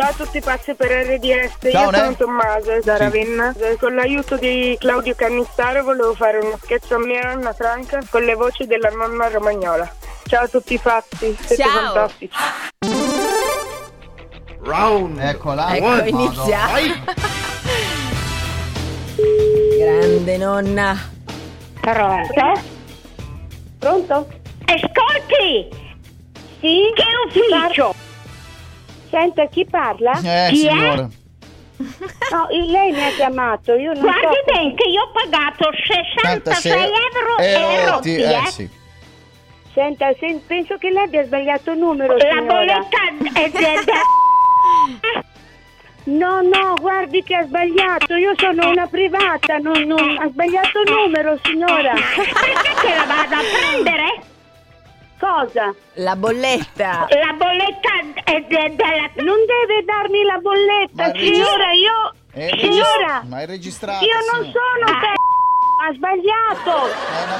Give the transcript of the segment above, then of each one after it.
Ciao a tutti pazzi per RDS, Ciao, io Ne. sono Tommaso da Ravenna. Eh, Con l'aiuto di Claudio Cannistaro volevo fare uno scherzo a mia nonna Franca con le voci della nonna romagnola. Ciao a tutti pazzi, siete Ciao. fantastici. Round. Eccola. Ecco, One. inizia. Grande nonna. Pronto? Pronto? Ascolti! Sì? Che ufficio? Senta, chi parla? Eh, Chi è? signora. No, lei mi ha chiamato, io non Guardi so... bene che io ho pagato 66 euro e rotti, eh eh. sì. Senta, se- penso che lei abbia sbagliato il numero, La signora. bolletta è del... No, no, guardi che ha sbagliato, io sono una privata, non, non- ha sbagliato il numero, signora. Perché che la vado a prendere? Cosa? La bolletta. La bolletta de- della... Non deve darmi la bolletta, signora, io... È Signora, ma è registrato. io non sono te... Ha sbagliato!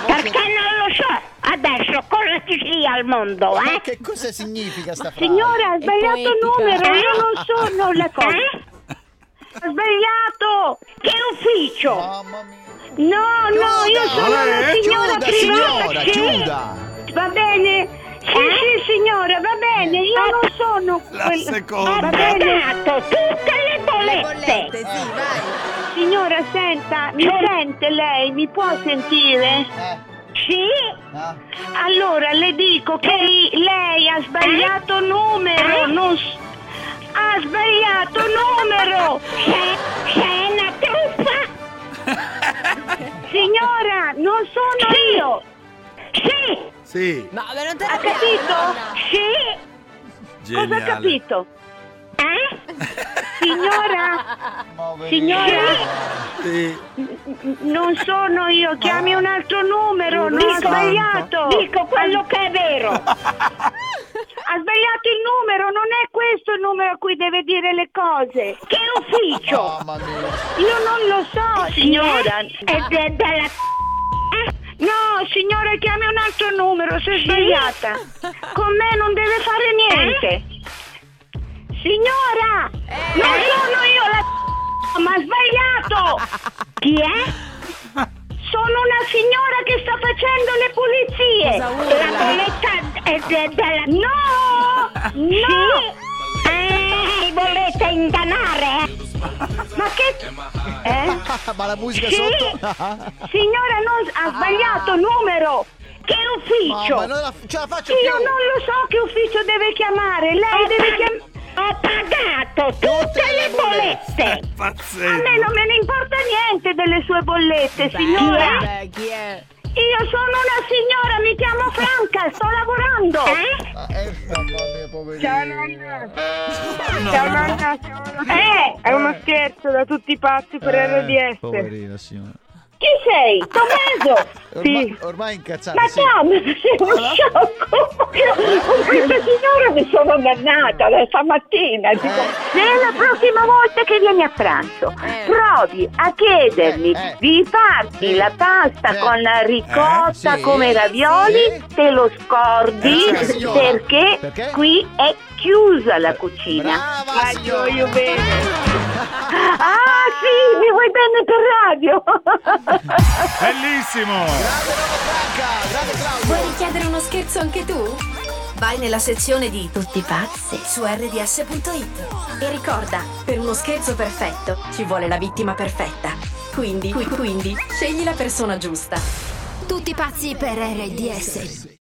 Voce- Perché non lo so adesso cosa ci sia al mondo, Ma eh? che cosa significa sta frase? Signora, ha sbagliato il numero, io non sono la cosa. Eh? Ha sbagliato! Che ufficio? Mamma mia. No, no, io Chiuda! sono una Eh, signora Chiuda, privata. signora, sì. chiuda. Va bene? Eh? signora, va bene, io non sono La seconda. Va bene. pagato tutte le Le bollette. bollette, sì, vai. Signora, senta, mi sente lei? Mi può sentire? Eh, Sì? no. Allora, le dico che lei ha sbagliato numero, Eh? non... s- Ha sbagliato numero! Sei, sei una truffa? Signora, non sono io! Sì. No, ma non te Ha capito? sì, Cosa ha capito? eh? Signora, signora, Sì. non sono io, chiami un altro numero, non ha Dico- sbagliato! Dico quello che è vero. Ha sbagliato il numero, non è questo il numero a cui deve dire le cose! Che ufficio? Mamma mia. Io non lo so, signora! È de- della... Eh? No, signora, chiami un altro numero, si è sbagliata. Con me non deve fare niente. Signora, non sono io la ma ha sbagliato. Chi è? Sono una signora che sta facendo le pulizie. Cosa? La bolletta è de- della... No! No! Sì? Eh, volete ingannare? eh? Ma che Eh? Ma la musica Sì. sotto? Signora, non ha sbagliato numero. Che ufficio? Mamma, non la, ce la faccio Io più. non lo so che ufficio deve chiamare. Lei Ho deve pag- chiamare Ho pagato tutte le bollette. A me non me ne importa niente delle sue bollette, Beh, signora. beh, chi è? Io sono una signora, mi chiamo Franca, sto lavorando. Eh? Ah, eh. Ciao nonna. Ciao nonna. Eh, è uno scherzo da tutti i pazzi per Eh, RDS. Poverina signora. Chi sei? Tommaso? Ormai, Sì. ormai incazzata, Ma sì. no, ma sei uno sciocco! Io con questa signora mi sono dannata da stamattina. Dico, se la prossima volta che vieni a pranzo Eh. provi a chiedermi Eh, eh. di farti Sì. la pasta Sì. con la ricotta Eh, sì, come ravioli, sì. te lo scordi Eh, signora. perché, Perché? qui è chiusa la cucina. Brava, signora. io bene. Vuoi bene per radio? Bellissimo. Grande Roma Franca, grande Claudio. Vuoi richiedere uno scherzo anche tu? Vai nella sezione di Tutti pazzi su rds.it e ricorda, per uno scherzo perfetto ci vuole la vittima perfetta. Quindi, qui- quindi, scegli la persona giusta. Tutti pazzi per RDS.